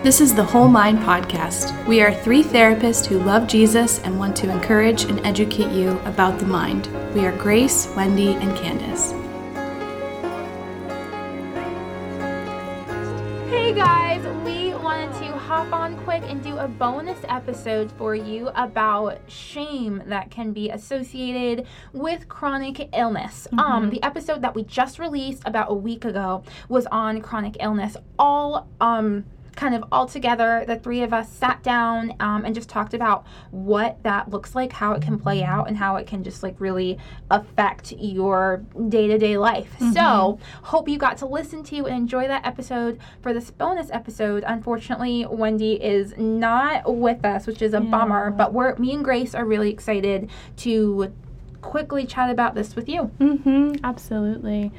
This is the Whole Mind Podcast. We are three therapists who love Jesus and want to encourage and educate you about the mind. We are Grace, Wendy, and Candace. Hey guys, we wanted to hop on quick and do a bonus episode for you about shame that can be associated with chronic illness. Um, the episode that we just released about a week ago was on chronic illness. All um kind of all together, the three of us sat down um, and just talked about what that looks like, how it can play out, and how it can just like really affect your day to day life. So, hope you got to listen to and enjoy that episode. For this bonus episode, unfortunately, Wendy is not with us, which is a bummer, but we're me and Grace are really excited to quickly chat about this with you. Mm-hmm, absolutely.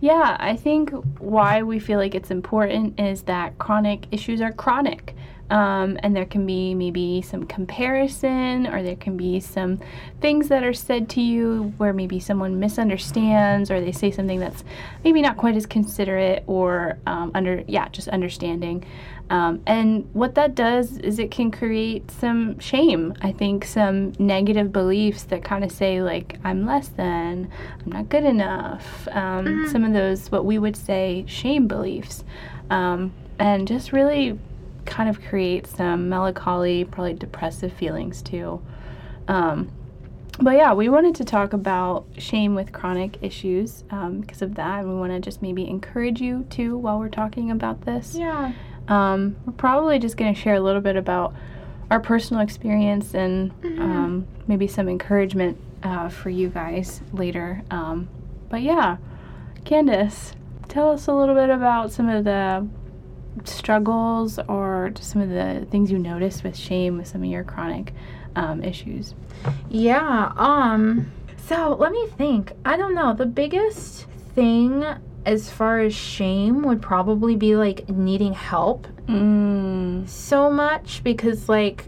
Yeah, I think why we feel like it's important is that chronic issues are chronic. Um, and there can be maybe some comparison, or there can be some things that are said to you where maybe someone misunderstands, or they say something that's maybe not quite as considerate, or um, under yeah, just understanding. Um, and what that does is it can create some shame. I think some negative beliefs that kind of say, like, I'm less than, I'm not good enough. Um, Some of those, what we would say, shame beliefs. Um, and just really kind of create some melancholy, probably depressive feelings too. Um, but yeah, we wanted to talk about shame with chronic issues um, because of that. And we want to just maybe encourage you too while we're talking about this. Yeah. Um, we're probably just going to share a little bit about our personal experience and um, maybe some encouragement uh, for you guys later. Um, but yeah, Candace, tell us a little bit about some of the struggles or just some of the things you noticed with shame with some of your chronic um, issues. Yeah. Um. So let me think. I don't know. The biggest thing as far as shame would probably be like needing help Mm, so much because like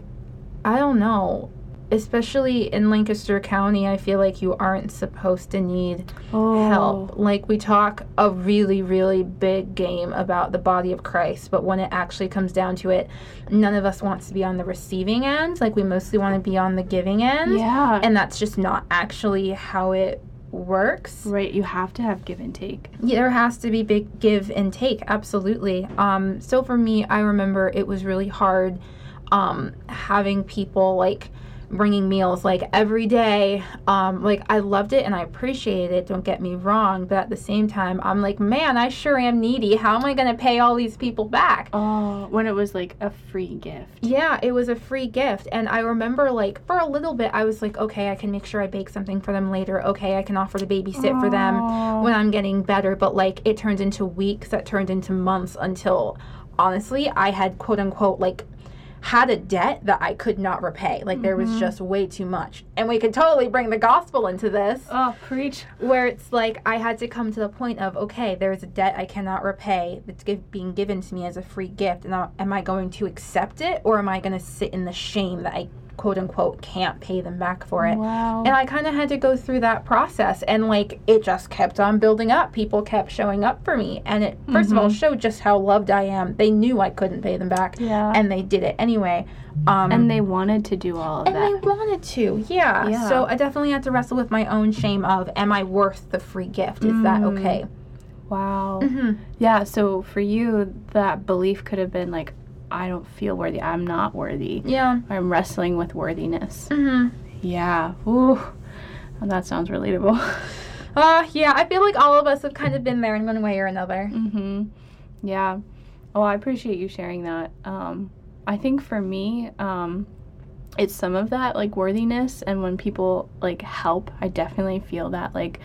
I don't know. Especially in Lancaster County, I feel like you aren't supposed to need oh, help. Like we talk a really, really big game about the body of Christ, but when it actually comes down to it, none of us wants to be on the receiving end. Like we mostly want to be on the giving end. Yeah. And that's just not actually how it works. right, you have to have give and take. Yeah, there has to be big give and take, absolutely. Um, so for me, I remember it was really hard um, having people like bringing meals like every day. Um, like I loved it and I appreciated it. Don't get me wrong, but at the same time, I'm like, man, I sure am needy. How am I going to pay all these people back? Oh, when it was like a free gift. Yeah, it was a free gift. And I remember, like, for a little bit, I was like, okay, I can make sure I bake something for them later. Okay, I can offer to babysit for them when I'm getting better. But, like, it turned into weeks, that turned into months until, honestly, I had quote unquote, like, had a debt that I could not repay. Like, there was mm-hmm. just way too much. And we could totally bring the gospel into this Oh, preach. where it's like I had to come to the point of okay, there's a debt I cannot repay that's give, being given to me as a free gift, and now, am I going to accept it or am I going to sit in the shame that I quote unquote can't pay them back for it? Wow. And I kind of had to go through that process, and like it just kept on building up. People kept showing up for me, and it 1st of all showed just how loved I am. They knew I couldn't pay them back, Yeah. and they did it anyway. Um, and they wanted to do all of and that. And they wanted to, yeah. Yeah. So I definitely had to wrestle with my own shame of, am I worth the free gift? Is that Mm. okay? wow. hmm Yeah, so for you, that belief could have been like, I don't feel worthy. I'm not worthy. Yeah. I'm wrestling with worthiness. hmm Yeah. Ooh. That sounds relatable. Uh, yeah, I feel like all of us have kind of been there in one way or another. mm-hmm. Yeah. Oh, I appreciate you sharing that. Um, I think for me, um, it's some of that like worthiness and when people like help i definitely feel that like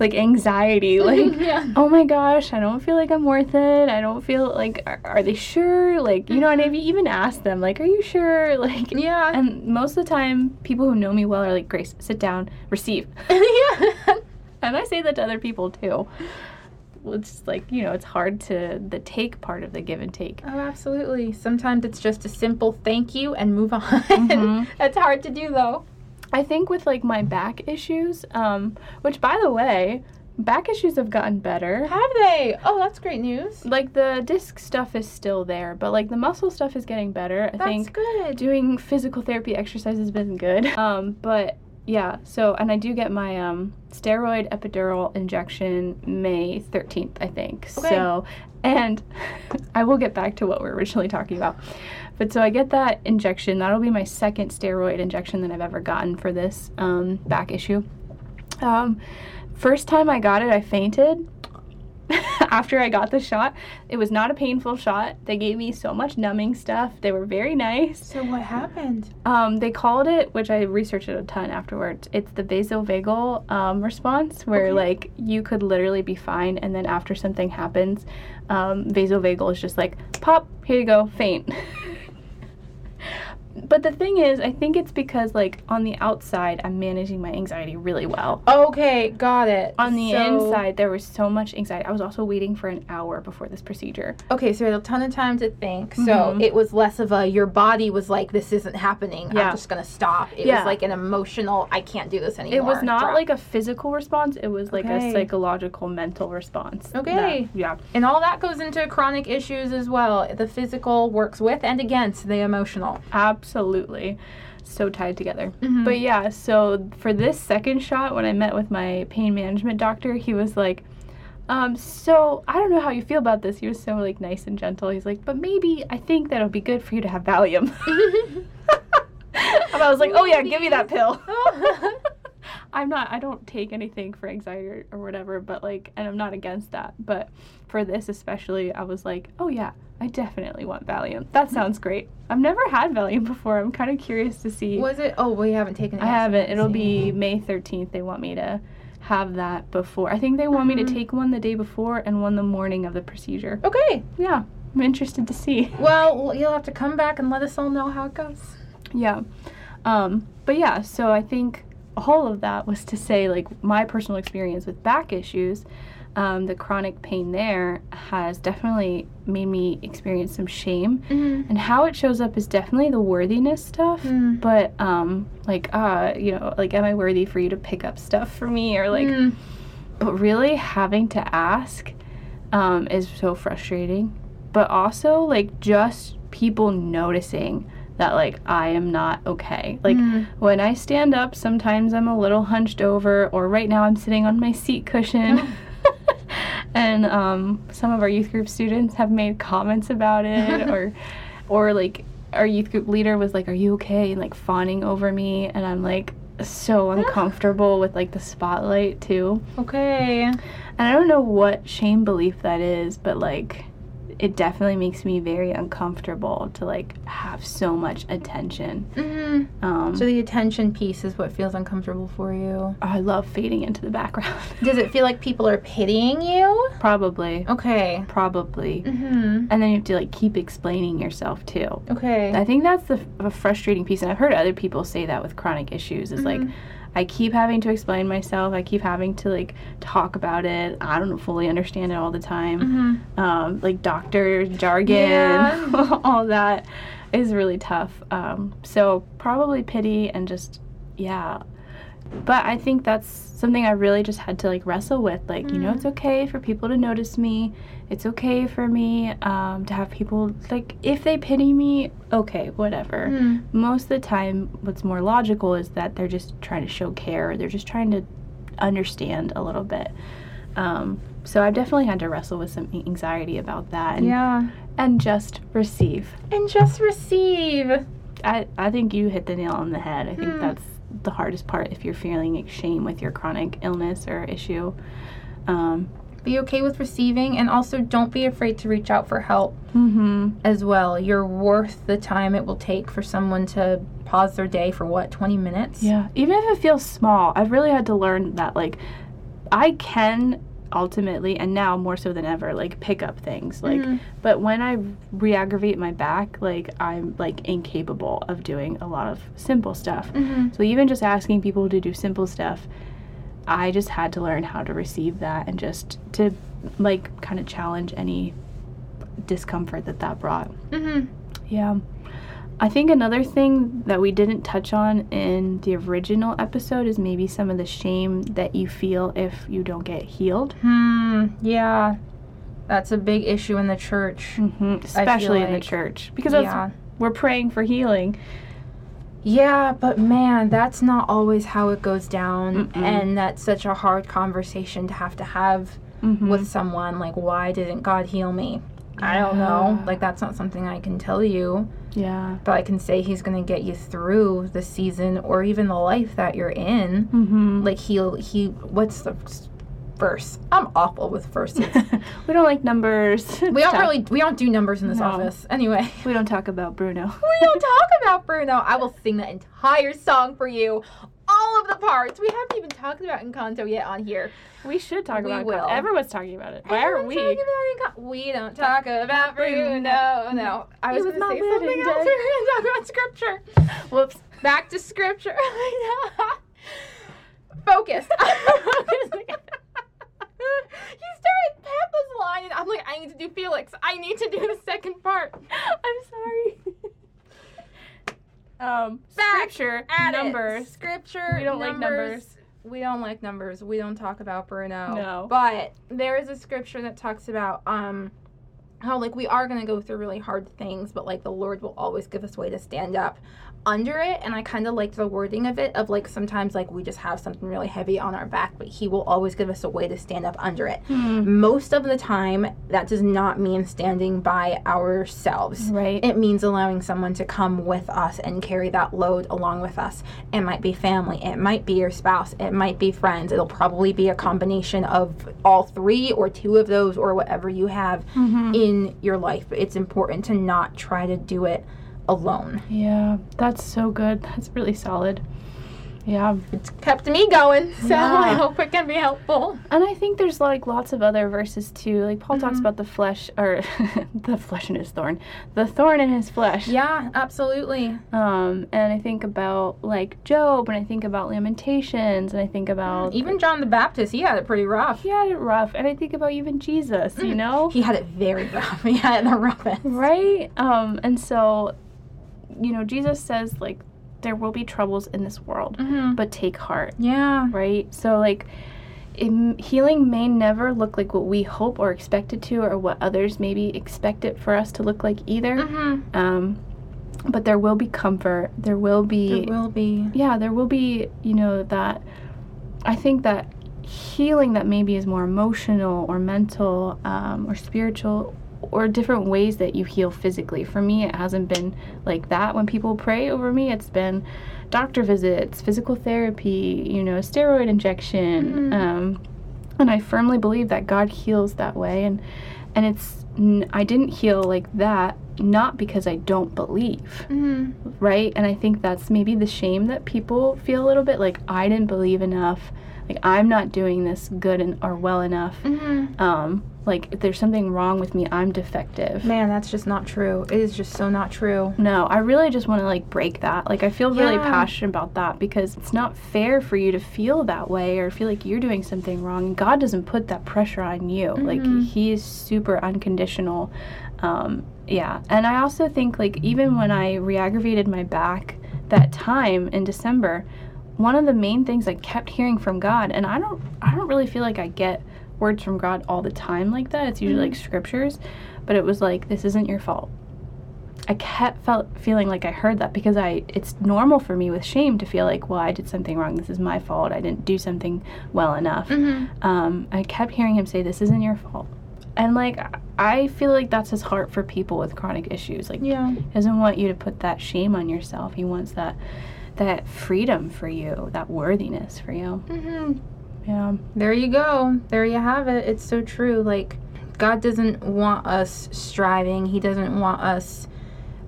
like anxiety like yeah. oh my gosh, I don't feel like I'm worth it. I don't feel like, are, are they sure? Like, you know, mm-hmm. and I've even asked them, like, are you sure? Like, Yeah. and most of the time, people who know me well are like, Grace, sit down, receive. yeah. And I say that to other people too. It's just like, you know, it's hard to, the take part of the give and take. Oh, absolutely. Sometimes it's just a simple thank you and move on. Mhm. That's hard to do, though. I think with like my back issues, um, which by the way, back issues have gotten better. Have they? Oh, that's great news. Like the disc stuff is still there, but like the muscle stuff is getting better. I That's think good. doing physical therapy exercise has been good. Um, but yeah, so and I do get my um steroid epidural injection May 13th, I think. Okay. So and I will get back to what we're originally talking about. But so I get that injection. That'll be my second steroid injection that I've ever gotten for this um, back issue. Um, first time I got it, I fainted. After I got the shot, it was not a painful shot. They gave me so much numbing stuff. They were very nice. So what happened? Um, they called it, which I researched it a ton afterwards. It's the vasovagal um, response, where Okay. like you could literally be fine, and then after something happens, um, vasovagal is just like pop, here you go, faint. but the thing is, I think it's because like on the outside, I'm managing my anxiety really well. Okay, got it. On the So- inside, there was so much anxiety. I was also waiting for an hour before this procedure. Okay, so a ton of time to think. So Mhm. it was less of a your body was like, this isn't happening. Yeah. I'm just gonna stop. It Yeah. was like an emotional, I can't do this anymore. It was not drop. like a physical response, it was like Okay. a psychological, mental response. Okay. That- yeah. And all that goes into chronic issues as well. The physical works with and against the emotional. Absolutely. Absolutely so tied together. Mhm. But yeah, so for this second shot, when I met with my pain management doctor, he was like, um, so I don't know how you feel about this. He was so like nice and gentle. He's like, but maybe I think that it'll be good for you to have Valium. and I was like, oh yeah, give me that pill. I'm not I don't take anything for anxiety or, or whatever, but like and I'm not against that. But for this especially, I was like, oh yeah, I definitely want Valium. That sounds great. I've never had Valium before. I'm kind of curious to see. was it? Oh, we haven't taken it. I haven't. It'll be May 13th. They want me to have that before. I think they want me to Mhm. take one the day before and one the morning of the procedure. Okay. Yeah, I'm interested to see. Well, you'll have to come back and let us all know how it goes. Yeah. Um, but yeah, so I think all of that was to say, like, my personal experience with back issues, um, the chronic pain there has definitely made me experience some shame. Mm-hmm. And how it shows up is definitely the worthiness stuff. Mm. But, um, like, uh, you know, like, am I worthy for you to pick up stuff for me? Or, like, Mm. but really having to ask um, is so frustrating. But also, like, just people noticing that, like, I am not okay. Like, Mm. when I stand up, sometimes I'm a little hunched over, or right now I'm sitting on my seat cushion. and um, some of our youth group students have made comments about it, or, or like, our youth group leader was like, "Are you okay?" and like fawning over me, and I'm like so uncomfortable with like the spotlight too. Okay. And I don't know what shame belief that is, but like it definitely makes me very uncomfortable to like have so much attention. Mm-hmm. Um, So the attention piece is what feels uncomfortable for you. I love fading into the background. Does it feel like people are pitying you? probably, Okay. probably. Mm-hmm. And then you have to like keep explaining yourself too. Okay. I think that's the a frustrating piece, and I've heard other people say that with chronic issues. Is like, Mhm. I keep having to explain myself. I keep having to like talk about it. I don't fully understand it all the time. mm-hmm. um, like doctor jargon, Yeah. all that is really tough. Um, so probably pity and just yeah. But I think that's something I really just had to like wrestle with. Like you know, Mm. it's okay for people to notice me. It's okay for me um, to have people like if they pity me, okay, whatever. Mm. Most of the time, what's more logical is that they're just trying to show care. They're just trying to understand a little bit. Um, so I've definitely had to wrestle with some anxiety about that and, Yeah. and just receive. And just receive. I, I think you hit the nail on the head. I think Hmm. that's the hardest part if you're feeling like, shame with your chronic illness or issue. Um, Be okay with receiving and also don't be afraid to reach out for help hmm as well. You're worth the time it will take for someone to pause their day for what, 20 minutes? Yeah, even if it feels small, I've really had to learn that like I can ultimately and now more so than ever like pick up things like Mhm. but when I re-aggravate my back like I'm like incapable of doing a lot of simple stuff. Mm-hmm. So even just asking people to do simple stuff, I just had to learn how to receive that and just to like kind of challenge any discomfort that that brought. Mm-hmm. Yeah. I think another thing that we didn't touch on in the original episode is maybe some of the shame that you feel if you don't get healed, Hmm. Yeah. That's a big issue in the church. hmm especially in the church, because Yeah. we're praying for healing. Yeah, but man, that's not always how it goes down. Mm-mm. And that's such a hard conversation to have to have Mhm. with someone. Like, why didn't God heal me? I don't know. Like, that's not something I can tell you. yeah. But I can say He's going to get you through the season or even the life that you're in. hmm Like, He'll, He, what's the verse? I'm awful with verses. we don't like numbers. we don't really, we don't do numbers in this No. office. Anyway. We don't talk about Bruno. we don't talk about Bruno. I will sing that entire song for you. Of the parts. We haven't even talked about Encanto yet on here. We should talk We about will. Everyone's talking about it. Why aren't we? talking about we don't talk about Bruno. No, I was, going to say something else. day. Were going to talk about scripture. Whoops. Back to scripture. Focus. you started Pepa's line, and I'm like, I need to do Felix. I need to do the second part. I'm sorry. Um, Back scripture, at it. numbers. Scripture. We don't like numbers. We don't like numbers. We don't talk about Bruno. No. But there is a scripture that talks about um how like we are gonna go through really hard things, but like the Lord will always give us way to stand up under it. And I kind of like the wording of it of like sometimes like we just have something really heavy on our back, but He will always give us a way to stand up under it. Hmm. Most of the time, that does not mean standing by ourselves. Right. It means allowing someone to come with us and carry that load along with us. It might be family, it might be your spouse, it might be friends. It'll probably be a combination of all three or two of those or whatever you have Mhm. in your life. But it's important to not try to do it alone. Yeah, that's so good. That's really solid. Yeah. It's kept me going, so Yeah. I hope it can be helpful. And I think there's like lots of other verses too. Like Paul talks Mhm. about the flesh or the flesh in his thorn. The thorn in his flesh. Yeah, absolutely. Um, and I think about like Job and I think about Lamentations and I think about Even John the Baptist, he had it pretty rough. he had it rough and I think about even Jesus, you Mm. know? He had it very rough. He had it the roughest. Right? Um, and so, you know, Jesus says, like, there will be troubles in this world, Mm-hmm. but take heart, Yeah. right? So, like, it, healing may never look like what we hope or expect it to, or what others maybe expect it for us to look like either. Mm-hmm. Um, but there will be comfort. There will be, There will be. yeah, there will be, you know, that I think that healing that maybe is more emotional or mental um, or spiritual or different ways that you heal physically. For me, it hasn't been like that. When people pray over me, it's been doctor visits, physical therapy, you know, steroid injection. Mhm. Um, and I firmly believe that God heals that way. And and it's n- I didn't heal like that not because I don't believe Mm-hmm. right? And I think that's maybe the shame that people feel a little bit like I didn't believe enough, like I'm not doing this good and or well enough. Mm-hmm. Um, like if there's something wrong with me, I'm defective. Man, that's just not true. It is just so not true. No, I really just want to like break that. Like I feel really passionate about that because it's not fair for you to feel that way or feel like you're doing something wrong. God doesn't put that pressure on you. Like Mhm. He is super unconditional. Um, yeah, and I also think like even when I re-aggravated my back that time in December, one of the main things I kept hearing from God, and I don't, I don't really feel like I get words from God all the time like that. It's usually like scriptures, but it was like, "This isn't your fault." I kept felt feeling like I heard that because I it's normal for me with shame to feel like, well, I did something wrong. This is my fault. I didn't do something well enough. Mm-hmm. Um, I kept hearing him say, "This isn't your fault," and like I feel like that's his heart for people with chronic issues. Like, Yeah. he doesn't want you to put that shame on yourself. He wants that that freedom for you, that worthiness for you. Mm-hmm. Yeah. There you go. There you have it. It's so true. Like, God doesn't want us striving. He doesn't want us.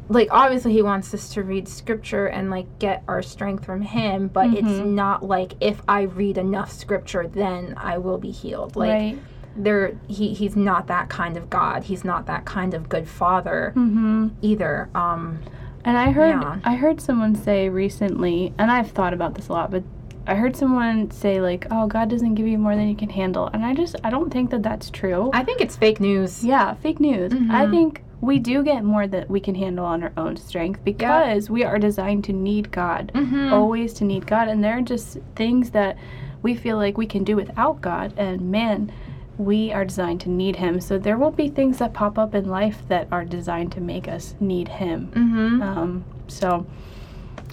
Like, obviously, He wants us to read scripture and, like, get our strength from Him, but it's Mhm. not like if I read enough scripture, then I will be healed. Like, right. there, he, He's not that kind of God. He's not that kind of good father Mm-hmm. either. Um, And I heard Yeah. I heard someone say recently, and I've thought about this a lot, but I heard someone say like, "Oh, God doesn't give you more than you can handle," and I just I don't think that that's true. I think it's fake news. yeah, fake news. I Mhm. think we do get more that we can handle on our own strength because we are designed to need God, Mhm. always to need God. And there are just things that we feel like we can do without God. And man, we are designed to need Him. So there will be things that pop up in life that are designed to make us need Him. Mhm. Um, so,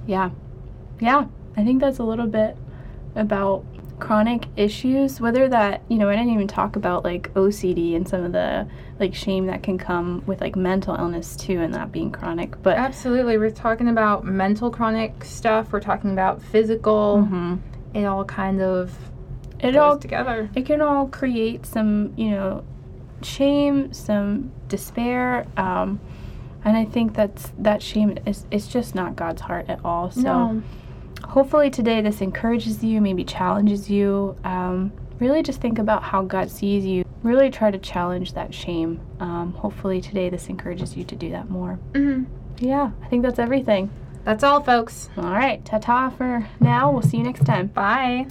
yeah. Yeah, I think that's a little bit about chronic issues whether that you know i didn't even talk about like ocd and some of the like shame that can come with like mental illness too and that being chronic but Absolutely. We're talking about mental chronic stuff. We're talking about physical. Mhm. It all kind of it all together. it can all create some you know shame some despair um and i think that's that shame is it's just not god's heart at all so no. hopefully today this encourages you, maybe challenges you. Um, really just think about how God sees you. Really try to challenge that shame. Um, hopefully today this encourages you to do that more. Mhm. Yeah, I think that's everything. That's all, folks. All right, ta ta for now. We'll see you next time. Bye.